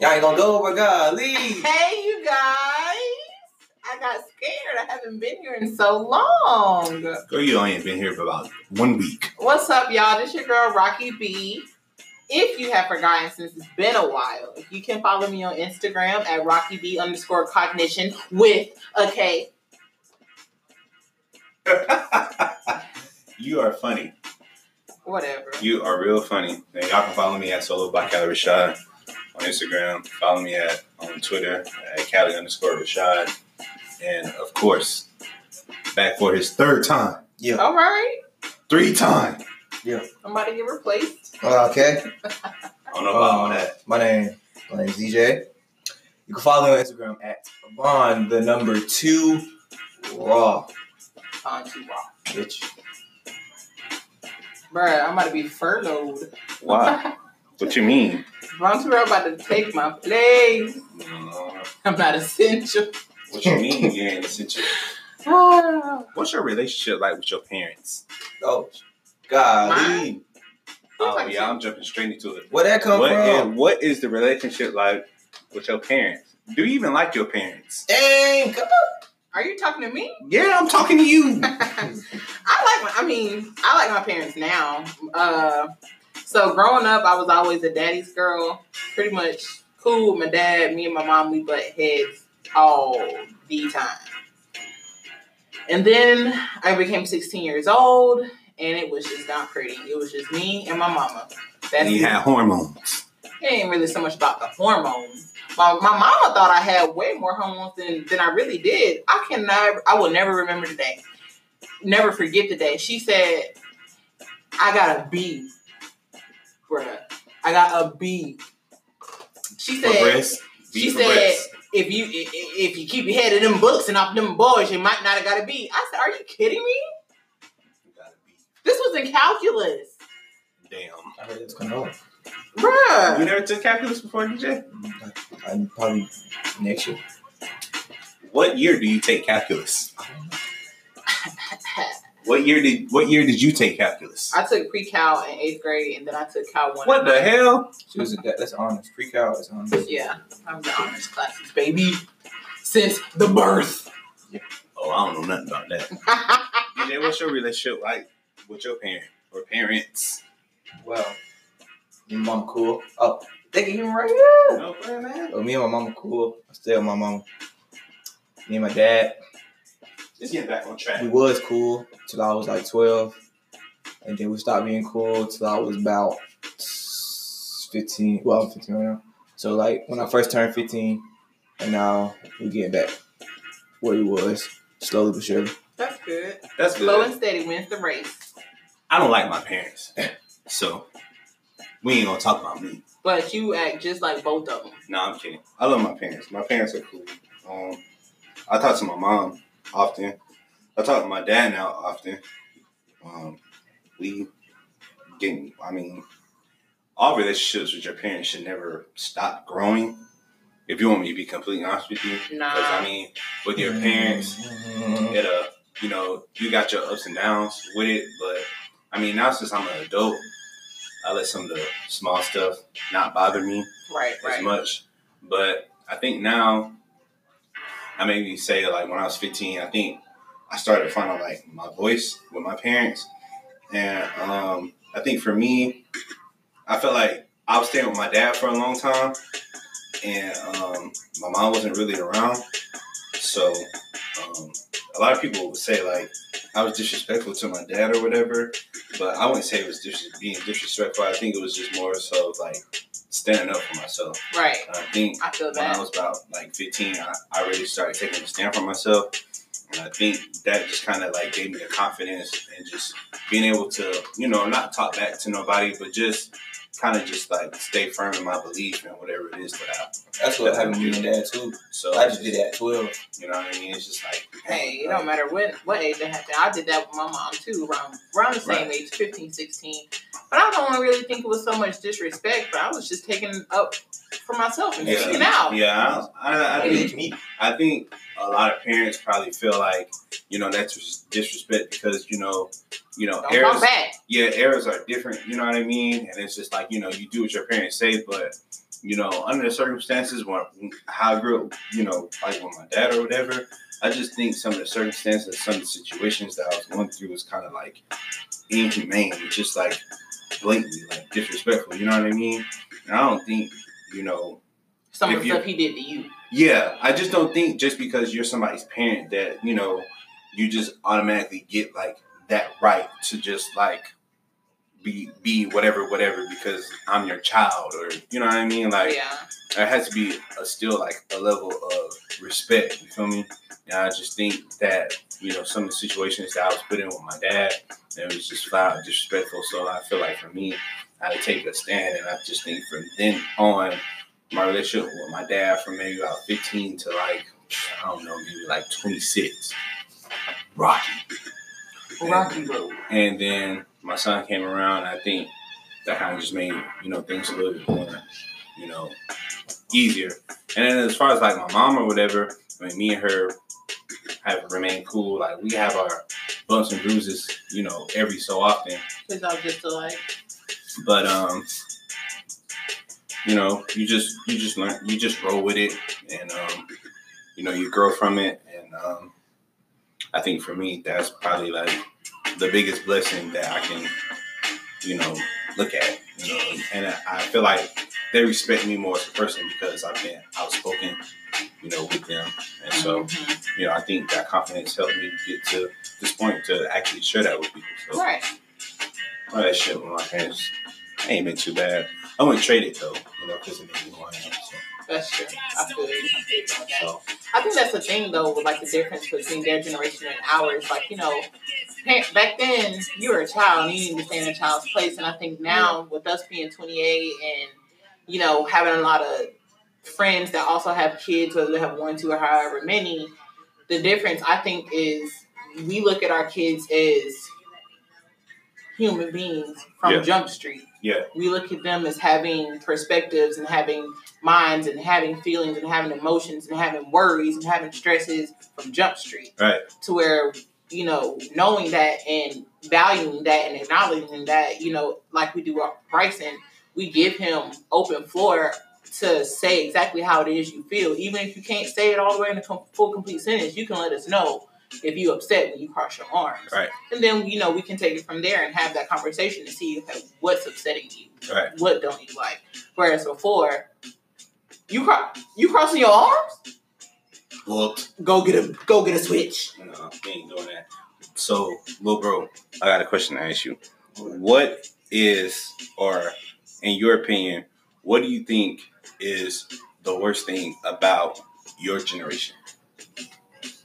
Y'all ain't gonna go over God. Leave. Hey, you guys. I got scared. I haven't been here in so long. Girl, you only been here for about one week. What's up, y'all? This your girl, Rocky B. If you have forgotten since it's been a while, you can follow me on Instagram at Rocky B underscore cognition with a K. you are funny. Whatever. You are real funny. And y'all can follow me at Solo by Cali Rashad on Instagram. Follow me at on Twitter at Cali underscore Rashad. And of course, back for his third time. Yeah. All right. Three time. Yeah. Somebody get replaced. Uh, okay. I don't know about all that. My name, my name is DJ. You can follow me on Instagram at Von, the number two raw. On too raw. Bitch. Bruh, I'm about to be furloughed. Why? what you mean? Von Terrell about to take my place. Uh, I'm not essential. what you mean you ain't essential? Ah. What's your relationship like with your parents? Oh, golly. Mine? Oh yeah, I'm jumping straight into it. Where that come What is, from? what is the relationship like with your parents? Do you even like your parents? Dang, come Are you talking to me? Yeah, I'm talking to you. I like my, I mean, I like my parents now. Uh, so growing up, I was always a daddy's girl. Pretty much cool with my dad. Me and my mom, we butt heads all the time. And then I became 16 years old, and it was just not pretty. It was just me and my mama. That's and you had hormones. it ain't really so much about the hormones. My, my mama thought I had way more hormones than, than I really did. I cannot, I will never remember the day. Never forget the day. She said, I got a B, bruh. I got a B. She said, breast. B she for said, breast. if you i- i- if you keep your head in them books and off them boys, you might not have got a B. I said, are you kidding me? You gotta This was in calculus, Damn. I heard it's coming on. bruh. You never took calculus before, DJ? I probably next year. What year do you take calculus? What year did What year did you take calculus? I took pre-cal in eighth grade, and then I took cal one. What the hell? She was a, that's honors. Pre-cal is honors. Yeah, I'm the honors classes, baby, since the birth. Oh, I don't know nothing about that. DJ, what's your relationship like with your parent or parents? Well, me and my mama cool. Oh, they can hear me right here. No, man. Oh, me and my mama cool. I stay with my mama. Me and my dad, Just getting back on track. we was cool till I was like 12. And then we stopped being cool till I was about 15. Well, I'm 15 right now. So, like, when I first turned 15, and now we getting back where we was, slowly but surely. That's good. That's good. Slow and steady wins the race. I don't like my parents, so we ain't gonna talk about me. But you act just like both of them. No, I'm kidding. I love my parents. My parents are cool. Um, I talk to my mom often. I talk to my dad now often. Um, we getting. I mean, all relationships with your parents should never stop growing. If you want me to be completely honest with you, Nah. because I mean, with your parents, it uh, you know, you got your ups and downs with it, but I mean, now since I'm an adult, I let some of the small stuff not bother me Right, as right. much. But I think now, I maybe say like when I was 15, I think I started finding like my voice with my parents, and um, I think for me, I felt like I was staying with my dad for a long time, and um, my mom wasn't really around, so um, a lot of people would say like I was disrespectful to my dad or whatever, but I wouldn't say it was dis- being disrespectful. I think it was just more so like standing up for myself. Right. And I think I feel when I was about like 15, I, I really started taking a stand for myself. And I think that just kind of like gave me the confidence and just being able to, you know, not talk back to nobody, but just kind of just like stay firm in my belief and whatever it is that I. That's what happened to me and dad, too. So I just did that at 12. You know what I mean? It's just like, Hey, it don't matter what what age it happened. I did that with my mom too, around around the same Right. age, 15, 16. But I don't really think it was so much disrespect, but I was just taking up for myself and Yeah. speaking out. Yeah, I, I, I think. I think a lot of parents probably feel like you know that's just disrespect because you know you know Don't errors back. yeah errors are different you know what I mean and it's just like you know you do what your parents say, but you know under the circumstances when how I grew up, you know like with my dad or whatever, I just think some of the circumstances, some of the situations that I was going through was kind of like inhumane, just like blatantly like disrespectful. You know what I mean? And I don't think you know Some of the stuff he did to you. yeah, I just don't think just because you're somebody's parent that you know you just automatically get like that right to just like be be whatever whatever because I'm your child or you know what I mean like yeah. there has to be a still like a level of respect. You feel me? And I just think that you know some of the situations that I was put in with my dad, it was just flat out disrespectful. So I feel like for me, I had to take a stand, and I just think from then on, my relationship with my dad from maybe about 15 to like I don't know, maybe like 26, rocky. Rocky Road. And then my son came around. I think that kind of just made you know things a little bit more, you know, easier. And then as far as like my mom or whatever, I mean, me and her have remained cool. Like we have our bumps and bruises, you know, every so often. Because I was just like, But um, you know, you just you just learn, you just roll with it, and um, you know, you grow from it. And um, I think for me, that's probably like the biggest blessing that I can, you know, look at. You know, and I, I feel like they respect me more as a person because I've been outspoken, you know, with them, and so mhm. you know, I think that confidence helped me get to this point to actually share that with people. So right. all that shit with my parents ain't been too bad. I wouldn't trade it though, you know, because it made me who I am. So, That's true. I feel you. I feel you on that. so I think that's the thing though, with like the difference between their generation and ours. Like, you know, back then you were a child and you needed to stay in a child's place. And I think now with us being 28 and, you know, having a lot of friends that also have kids, whether they have one, two, or however many, the difference I think is we look at our kids as human beings from Yeah. Jump Street. Yeah, we look at them as having perspectives and having minds and having feelings and having emotions and having worries and having stresses from Jump Street. Right. To where, you know, knowing that and valuing that and acknowledging that, you know, like we do with Bryson, we give him open floor to say exactly how it is you feel. Even if you can't say it all the way in a full, complete sentence, you can let us know if you upset when you cross your arms. Right. And then, you know, we can take it from there and have that conversation and see okay, what's upsetting you. Right. What don't you like? Whereas before, you cro- you crossing your arms? well, Go get a go get a switch. no, we ain't doing that. So, little bro, I got a question to ask you. What is, or in your opinion, what do you think is the worst thing about your generation?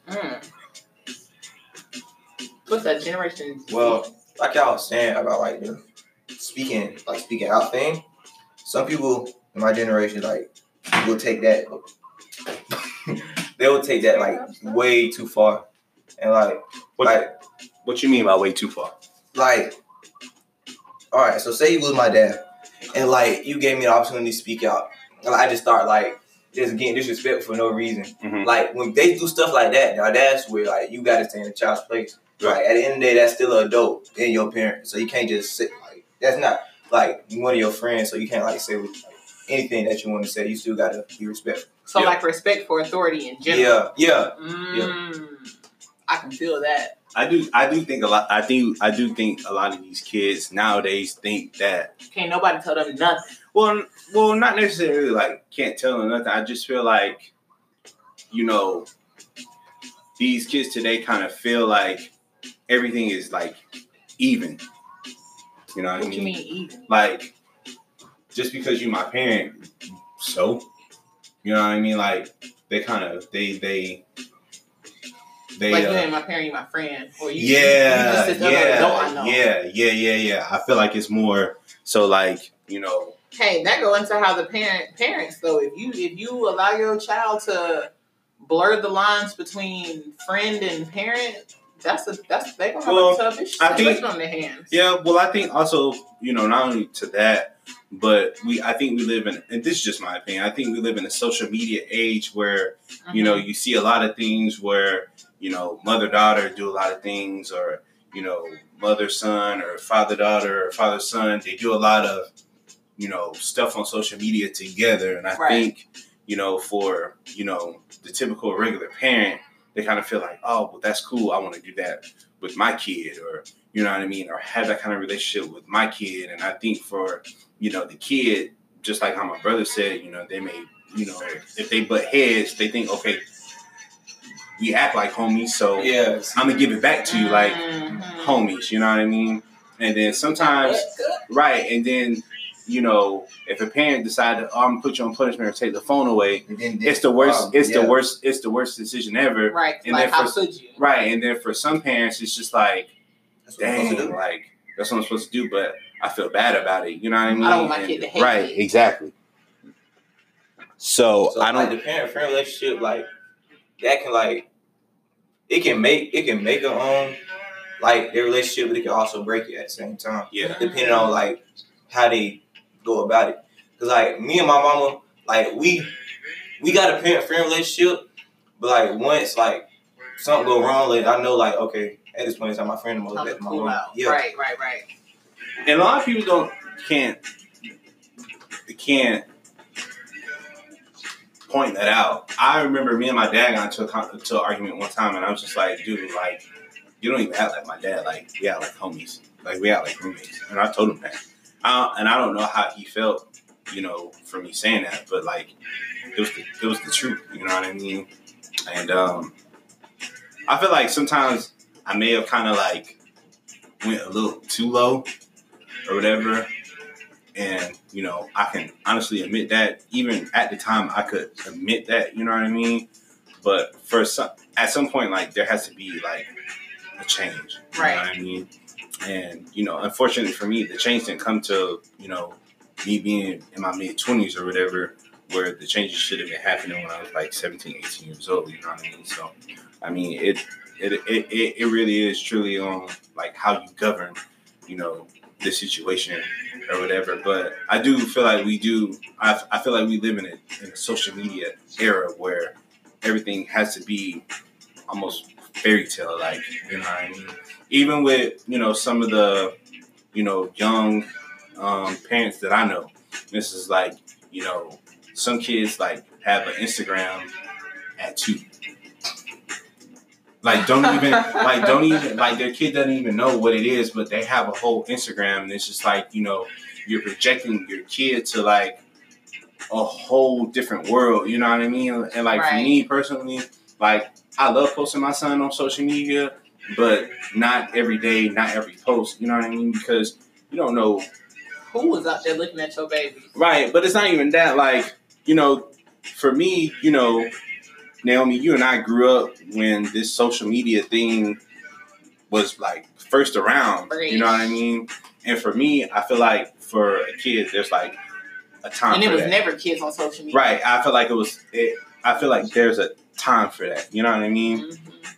Mm. What's that generation? Well, like y'all was saying about like the speaking, like speaking out thing. Some people in my generation like will take that. they will take that like way too far, and like What, like what you mean by way too far? like. All right, so say you was my dad, and like you gave me the opportunity to speak out, and I just start like just getting disrespectful for no reason. Mhm. Like when they do stuff like that, now that's where like you got to stay in the child's place. Right. At the end of the day, that's still an adult and your parent, so you can't just sit like that's not like one of your friends, so you can't like say like, anything that you want to say. You still gotta be respectful. So Yeah. like respect for authority in general. Yeah, yeah. Mm, I can feel that. I do. I do think a lot. I think. I do think a lot of these kids nowadays think that Can't nobody tell them nothing. Well, well, not necessarily like can't tell them nothing. I just feel like, you know, these kids today kind of feel like everything is like even. You know what, What I you mean? mean even? Like, just because you my parent, so you know what I mean? Like they kind of they they they like uh, you ain't my parent, you my friend. Or you, yeah, you just this other adult I yeah, know. yeah, yeah, yeah, yeah. I feel like it's more so like you know. Hey, that go into how the parent parents though. If you if you allow your child to blur the lines between friend and parent, that's a that's they gonna have Well, a tough issue I think- situation on their hands. Yeah, well, I think also, you know, not only to that, but we, I think we live in, and this is just my opinion, I think we live in a social media age where, you know, Mm-hmm. you see a lot of things where, you know, mother daughter do a lot of things, or, you know, mother son, or father daughter, or father son, they do a lot of, you know, stuff on social media together. And I Right. think, you know, for, you know, the typical regular parent, they kind of feel like, oh, well, that's cool. I want to do that with my kid or, you know what I mean? Or have that kind of relationship with my kid. And I think for, you know, the kid, just like how my brother said, you know, they may, you know, if they butt heads, they think, okay, we act like homies, so Yeah. I'm gonna give it back to you like Mhm. homies. You know what I mean? And then sometimes, right? And then, you know, if a parent decided, oh, I'm gonna put you on punishment or take the phone away, then it's the worst. it's yeah. the worst. It's the worst decision ever. Right. And like, then how for- could you? Right? And then for some parents, it's just like, That's what I'm supposed to dang, do. like that's what I'm supposed to do, but I feel bad about it. You know what I mean? I don't want my And- kid to hate right? me. Exactly. So, So I don't. the parent friend relationship, like that can like it can make it can make a um like their relationship, but it can also break it at the same time, Yeah. depending on like how they go about it. Cause like me and my mama, like we we got a parent friend relationship, but like once like something go wrong, like I know like okay at this point in time my friend was Time to back my cool mom. Yeah, Right, right, right. And a lot of people don't can't they can't point that out. I remember me and my dad got into a, con- into an argument one time, and I was just like, dude, like you don't even act like my dad. Like we act like homies. Like we act like roommates. And I told him that. Uh, and I don't know how he felt, you know, for me saying that, but like it was the, it was the truth. You know what I mean? And um, I feel like sometimes I may have kind of like went a little too low or whatever. And, you know, I can honestly admit that. Even at the time, I could admit that, you know what I mean? But for some, at some point, like, there has to be, like, a change. You Right. know what I mean? And, you know, unfortunately for me, the change didn't come to, you know, me being in my mid 20s or whatever, where the changes should have been happening when I was like 17, 18 years old, you know what I mean? So, I mean, it, it, it, it, it really is truly on, like, how you govern, you know, the situation or whatever. But I do feel like we do. I, I feel like we live in a, in a social media era where everything has to be almost fairy tale like. You know what I mean? Even with you know some of the you know young um, parents that I know, this is like you know some kids like have an Instagram at two. Like don't even like don't even like their kid doesn't even know what it is, but they have a whole Instagram and it's just like, you know, you're projecting your kid to like a whole different world, you know what I mean? And like for me personally, like I love posting my son on social media, but not every day, not every post, you know what I mean? Because you don't know Who was out there looking at your baby? Right, but it's not even that. Like, you know, for me, you know, Naomi, you and I grew up when this social media thing was like first around. You know what I mean? And for me, I feel like for a kid, there's like a time And it was that. never kids on social media. right. I feel like it was. It, I feel like there's a time for that. You know what I mean? Mhm.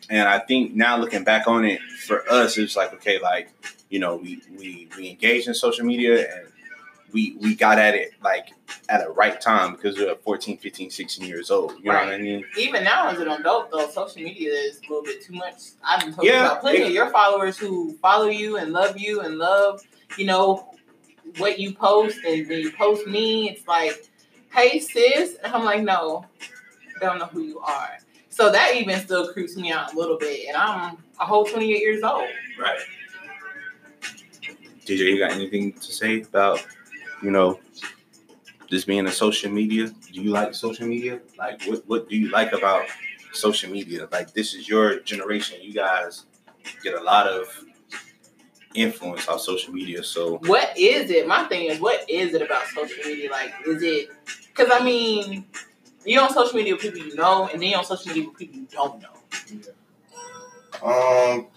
And I think now looking back on it, for us, it's like okay, like you know, we we we engaged in social media and we we got at it like at a right time because we were 14, 15, 16 years old. You know what I mean? Even now, as an adult, though, social media is a little bit too much. I've been told Yeah, about plenty it- of your followers who follow you and love you and love, you know, what you post. And then you post me, it's like, hey, sis. And I'm like, no, don't know who you are. So that even still creeps me out a little bit. And I'm a whole 28 years old. Right. DJ, you got anything to say about you know this being a social media? Do you like social media? Like, what what do you like about social media? Like, this is your generation. You guys get a lot of influence on social media. So what is it? My thing is, what is it about social media? Like, is it? Because I mean, you're on social media with people you know, and then you're on social media with people you don't know. Um,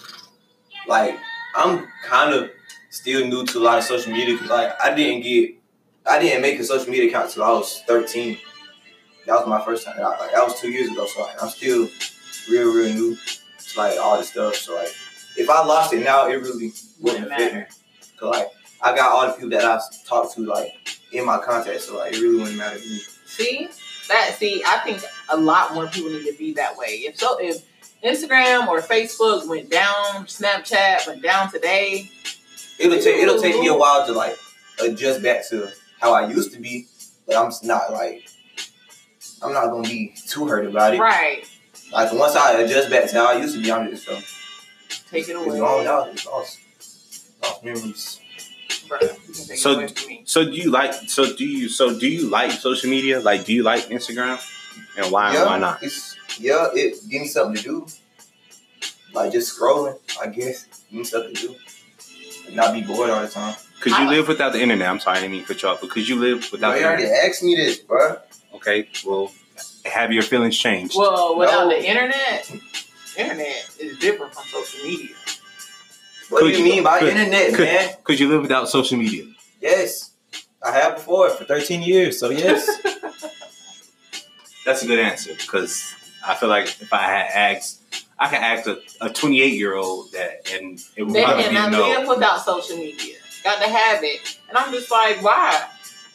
like I'm kind of still new to a lot of social media because like I didn't get, I didn't make a social media account until I was 13. That was my first time. Like that was two years ago. So like, I'm still real, real new to like all this stuff. So like, if I lost it now, it really wouldn't Wouldn't affect me. Cause like I got all the people that I talked to like in my contact, so like it really wouldn't matter to me. See that? See, I think a lot more people need to be that way. If so, if Instagram or Facebook went down, Snapchat went down today, It'll take it'll take me a while to like adjust back to how I used to be, but I'm not like I'm not gonna be too hurt about it. Right. Like once I adjust back to how I used to be, I'm just so Take it it's away. out. It's lost, lost memories. So- it away from me. So do you like? So do you? So do you like social media? Like, do you like Instagram? And why? yeah, and Why not? It's yeah, it give me something to do. Like just scrolling, I guess. Give me something to do. And not be bored all the time. Because you I- live without the internet. I'm sorry, I didn't mean to cut you off. Because you live without you the already internet. asked me this, bro. Okay. Well, have your feelings changed? Well, without No. the internet, internet is different from social media. What Could do you you- mean by could- internet, could- man? Because you live without social media. Yes. I have before for 13 years, so yes. That's a good answer. Because I feel like if I had asked, I could ask a, a 28 year old that, and it would They probably be a cannot no. live without social media. Got to have it. And I'm just like, why?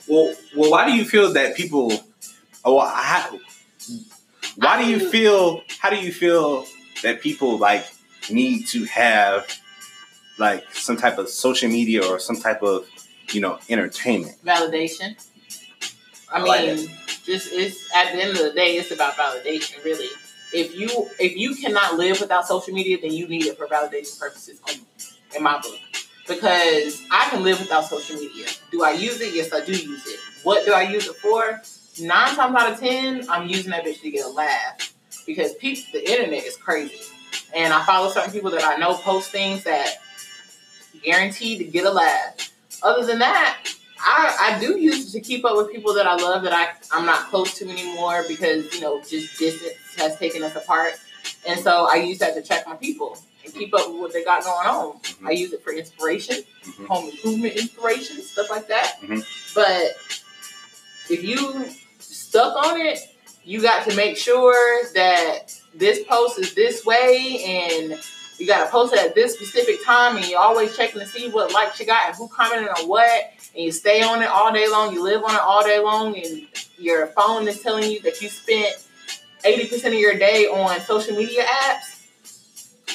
Well, well, why do you feel that people? Oh, how, why do you feel? How do you feel that people like need to have like some type of social media or some type of you know entertainment? Validation. I I like mean, just it's at the end of the day, it's about validation, really. If you if you cannot live without social media, then you need it for validation purposes only, in my book. Because I can live without social media. Do I use it? Yes, I do use it. What do I use it for? Nine times out of ten, I'm using that bitch to get a laugh. Because people, the internet is crazy, and I follow certain people that I know post things that guaranteed to get a laugh. Other than that, I, I do use it to keep up with people that I love that I, I'm not close to anymore because, you know, just distance has taken us apart. And so I use that to check my people and keep up with what they got going on. I use it for inspiration, Mhm. home improvement inspiration, stuff like that. Mhm. But if you stuck on it, you got to make sure that this post is this way and you got to post it at this specific time and you're always checking to see what likes you got and who commented on what and you stay on it all day long you live on it all day long and your phone is telling you that you spent 80% of your day on social media apps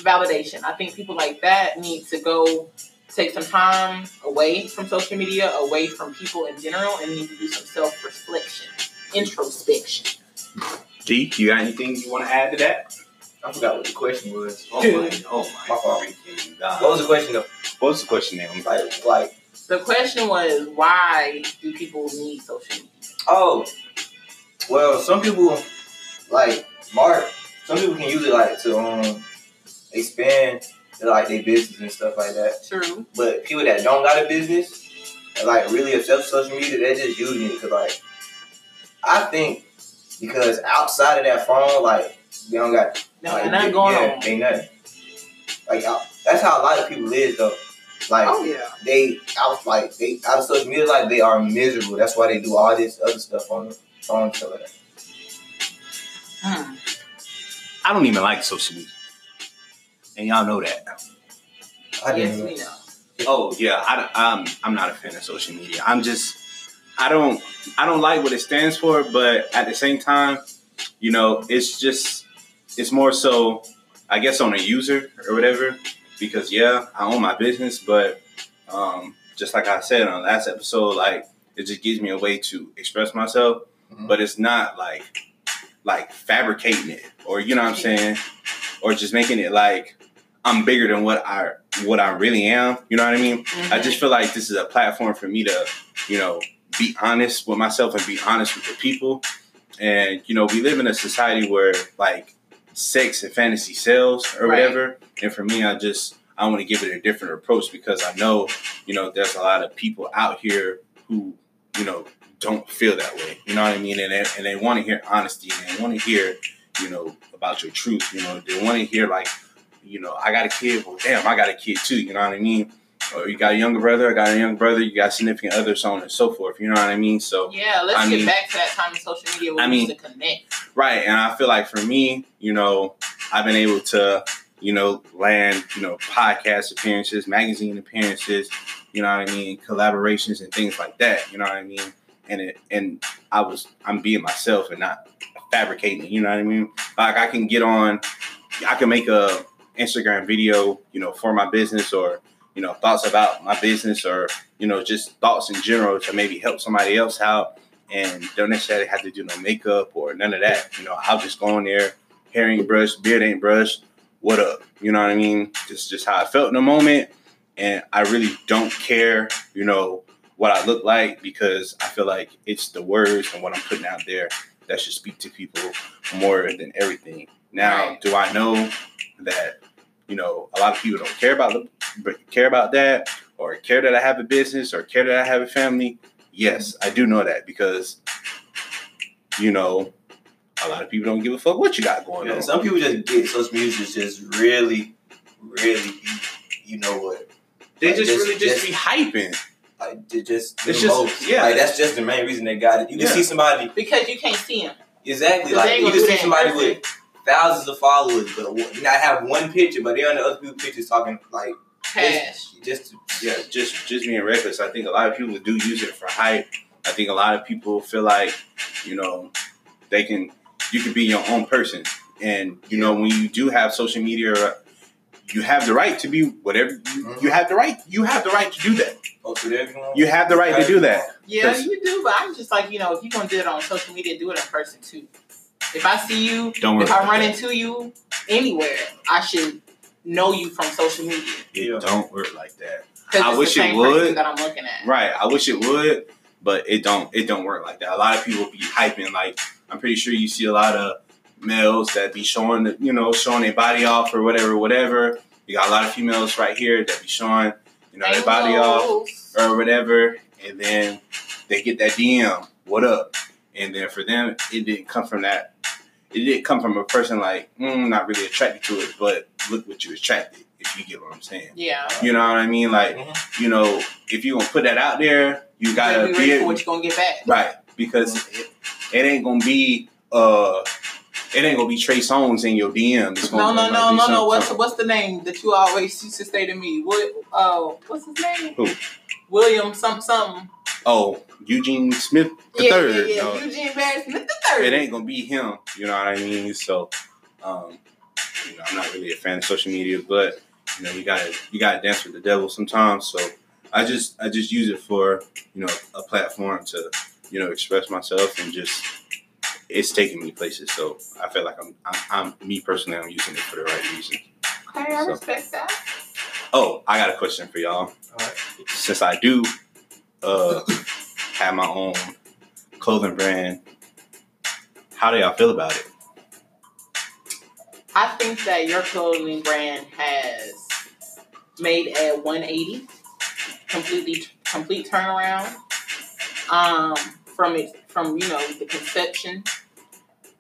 validation i think people like that need to go take some time away from social media away from people in general and need to do some self-reflection introspection D, you got anything you want to add to that? I forgot what the question was. Oh my, oh My my freaking God. What was the question though? What was the question now? Like, like, the question was why do people need social media oh, well, some people like Mark. Some people can use it like to um expand like their business and stuff like that. true But people that don't got a business and like really obsessed with social media, they're just using it because like I think because outside of that phone, like they don't got no like, nothing going yeah, on Ain't nothing. Like uh, that's how a lot of people live though. Like oh yeah they out like they out of social media like they are miserable. That's why they do all this other stuff on the phone and stuff like that. Hmm. I don't even like social media, and y'all know that. I yes didn't we know Oh yeah, I, am I'm not a fan of social media. I'm just I don't I don't like what it stands for, but at the same time, you know, it's just it's more so I guess on a user or whatever. Because yeah, I own my business, but um, just like I said on the last episode, like it just gives me a way to express myself, Mhm. but it's not like like fabricating it or you know what I'm saying, or just making it like I'm bigger than what I what I really am. You know what I mean? Mhm. I just feel like this is a platform for me to, you know, be honest with myself and be honest with the people. And you know, we live in a society where like sex and fantasy sells or Right. whatever. And for me, I just I want to give it a different approach because I know, you know, there's a lot of people out here who, you know, don't feel that way. You know what I mean? And they, and they want to hear honesty and they want to hear, you know, about your truth. You know, they want to hear like, you know, I got a kid. Well, damn, I got a kid too. You know what I mean? Or you got a younger brother. I got a young brother. You got significant others, so on and so forth. You know what I mean? So yeah let's I get mean- back to that time in social media where I we mean- to connect Right, and I feel like for me, you know, I've been able to, you know, land, you know, podcast appearances, magazine appearances, you know what I mean, collaborations and things like that, you know what I mean? And it and I was I'm being myself and not fabricating, you know what I mean? Like I can get on I can make a Instagram video, you know, for my business or, you know, thoughts about my business or, you know, just thoughts in general to maybe help somebody else out and don't necessarily have to do no makeup or none of that. You know, I'll just go in there, hair ain't brushed, beard ain't brushed, what up? You know what I mean? Just just how I felt in the moment. And I really don't care, you know, what I look like because I feel like it's the words and what I'm putting out there that should speak to people more than everything. Now, do I know that you know a lot of people don't care about the, care about that or care that I have a business or care that I have a family? Yes, I do know that because you know a lot of people don't give a fuck what you got going Yeah, on. some people just get social media is just really, really, you know what? They Like, just, just- really just, just- be hyping. Like just do It's just- most. yeah. Like that's just the main reason they got it. You can Yeah. see somebody Because you can't see them. exactly like you can see somebody person. with thousands of followers, but not have one picture, but they're on the other people's pictures talking like Cash. just Yeah, just just being reckless. I think a lot of people do use it for hype. I think a lot of people feel like, you know, they can you can be your own person. And you know, when you do have social media you have the right to be whatever you, Mhm. you have the right you have the right to do that. post. You have the right to do that. Yeah, you do, but I'm just like, you know, if you're gonna do it on social media, do it in person too. If I see you, Don't worry. if I run that. into you anywhere, I should know you from social media. it Yeah. don't work like that. I wish the it same person would. that I'm looking at. Right. I wish it would, but it don't it don't work like that. A lot of people be hyping like I'm pretty sure you see a lot of males that be showing the, you know, showing their body off or whatever, whatever. You got a lot of females right here that be showing, you know, their body off or whatever, and then they get that DM, what up? And then for them, it didn't come from that. It didn't come from a person like, mm, not really attracted to it, but look what you attracted. If you get what I'm saying, Yeah. you know what I mean? Like, Mhm. you know, if you gonna put that out there, you You gotta gotta be be ready for what you're gonna get back. right because it, it ain't gonna be uh, it ain't gonna be Trey Songz in your DM. It's No, no, no, no, no. What's what's the name that you always used to say to me? What? Oh, what's his name? Who? William some something. oh Eugene Smith the yeah, third. yeah, yeah. no. Eugene Barrett Smith the third. it ain't gonna be him. You know what I mean? So, um, you know, I'm not really a fan of social media, but you know, you gotta you gotta dance with the devil sometimes. So, I just I just use it for you know a platform to you know express myself and just it's taking me places. So I feel like I'm I'm, I'm me personally I'm using it for the right reason. Okay, I So- respect that. Oh, I got a question for y'all. Alright. Since I do uh, have my own clothing brand, how do y'all feel about it? I think that your clothing brand has made a 180, completely complete turnaround. Um, from it, from you know the conception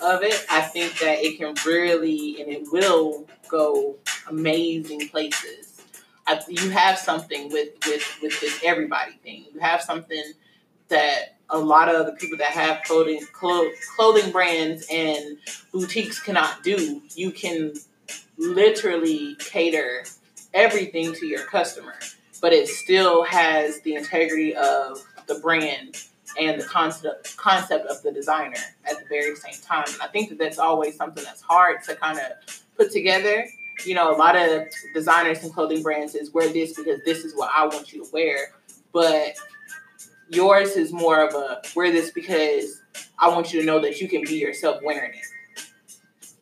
of it, I think that it can really and it will go amazing places. I, you have something with with with this everybody thing. You have something that a lot of the people that have clothing clo- clothing brands and boutiques cannot do. You can literally cater everything to your customer, but it still has the integrity of the brand and the concept concept of the designer at the very same time. And I think that that's always something that's hard to kind of put together. You know, a lot of designers and clothing brands is wear this because this is what I want you to wear, but yours is more of a wear this because I want you to know that you can be yourself wearing it.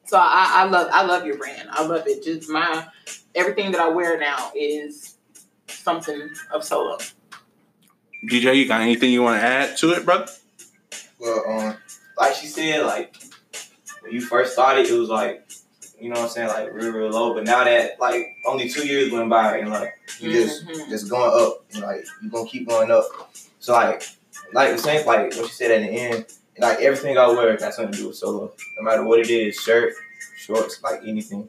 So I, I love I love your brand. I love it. Just my everything that I wear now is something of solo. DJ, you got anything you want to add to it, brother? Well, um, like she said, like when you first started, it was like, you know what I'm saying, like real, real low. But now that like only two years went by, and like you just Mhm. just going up, and like you're gonna keep going up. So like, like the same, like what she said at the end, like everything I wear got something to do with solo. No matter what it is, shirt, shorts, like anything.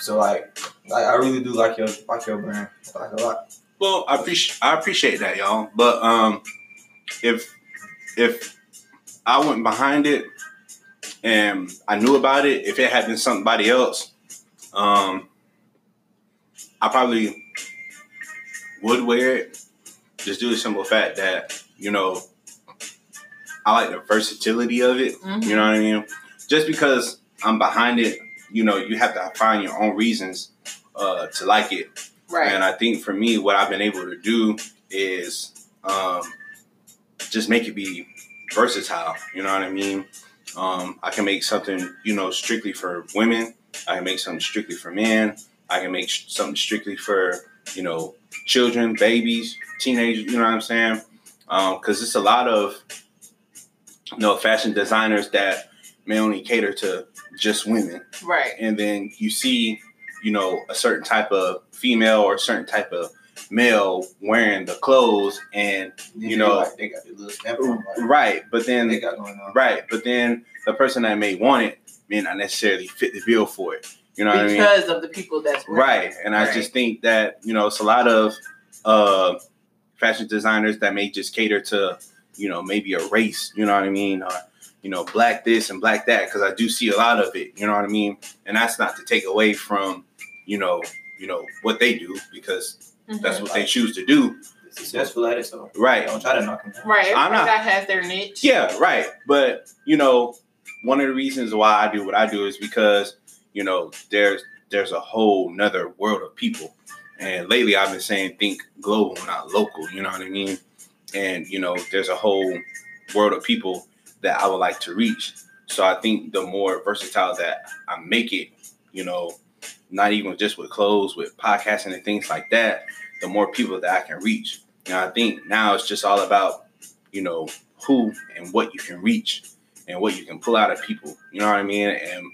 So like, like I really do like your like your brand, like a lot. Well, I appreciate I appreciate that, y'all. But um, if if I went behind it and I knew about it, if it had been somebody else, um, I probably would wear it. Just due to the simple fact that you know I like the versatility of it. Mhm. You know what I mean? Just because I'm behind it, you know, you have to find your own reasons uh, to like it. Right. And I think for me, what I've been able to do is um, just make it be versatile. You know what I mean? Um, I can make something, you know, strictly for women. I can make something strictly for men. I can make something strictly for, you know, children, babies, teenagers. You know what I'm saying? Because it's a lot of, you know, fashion designers that may only cater to just women right. and then you see, you know, a certain type of female or a certain type of male wearing the clothes, and You know- like, they got the little stamp on, like, right, but then they then got going on. right, but then the person that may want it may not necessarily fit the bill for it. You know what I mean? Because of the people that's wearing Right, and I Right. just think that you know it's a lot of uh, fashion designers that may just cater to you know maybe a race. You know what I mean? Or you know black this and black that because I do see a lot of it. You know what I mean? And that's not to take away from you know you know what they do because Mhm. that's what they choose to do. They're successful at it, so Right. don't try to knock them down. Right. Every I'm not- guy has their niche. Yeah, right. But you know, one of the reasons why I do what I do is because you know there's there's a whole nother world of people, and lately I've been saying think global, not local. You know what I mean? And you know, there's a whole world of people that I would like to reach. So I think the more versatile that I make it, you know, not even just with clothes, with podcasting and things like that, the more people that I can reach. And I think now it's just all about, you know, who and what you can reach and what you can pull out of people. You know what I mean? And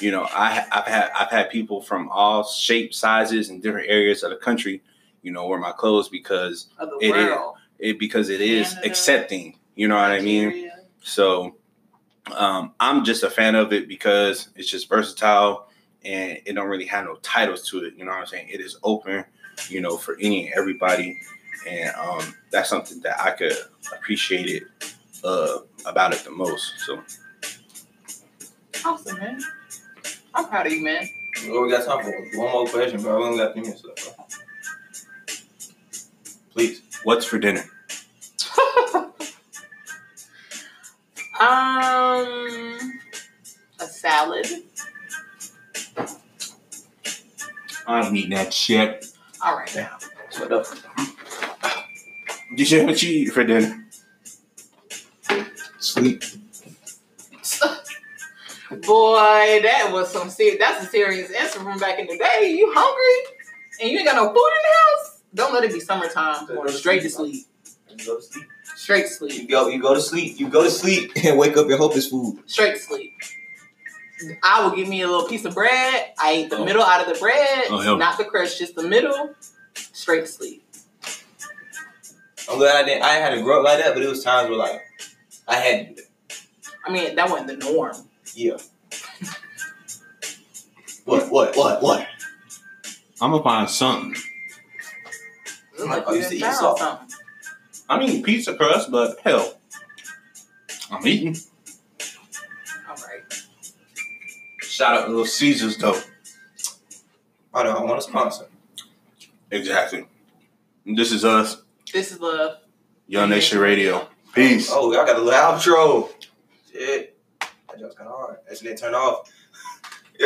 you know, I I've had I've had people from all shapes, sizes, and different areas of the country, you know, wear my clothes because It is. it because it is Canada, accepting. You know what I mean? So um, I'm just a fan of it because it's just versatile and it don't really have no titles to it. You know what I'm saying? It is open, you know, for any and everybody, and um, that's something that I could appreciate it uh, about it the most. So Awesome, man. I'm proud of you, man. What we got time for? One more question, bro. We only got three minutes left, bro. Please. what's for dinner? Um, a salad. I'm eating that shit. All right. Yeah. Shut up. Did you what you eat for dinner? Sleep. Boy, that was some serious. That's a serious answer from back in the day. You hungry and you ain't got no food in the house? Don't let it be summertime. Straight to sleep. Go to sleep. Straight to sleep. You go. You go to sleep. You go to sleep and wake up and hope it's food. Straight to sleep. I will give me a little piece of bread. I ate the Oh. middle out of the bread, Oh, not the crust, just the middle. Straight to sleep. I'm glad I didn't. I had to grow up like that, but it was times where like I had to. I mean, that wasn't the norm. Yeah. what? What? What? What? I'm gonna find something. Look like Oh, you you you saw. something. I'm eating pizza crust, but hell, I'm eating. All right. Shout out to Little Caesars though. Oh, I don't. I want a sponsor. Exactly. This is us, This is love. Young Nation Radio. Peace. Oh, y'all got a little outro. Shit. Joke's kind of hard. That shit didn't turn off.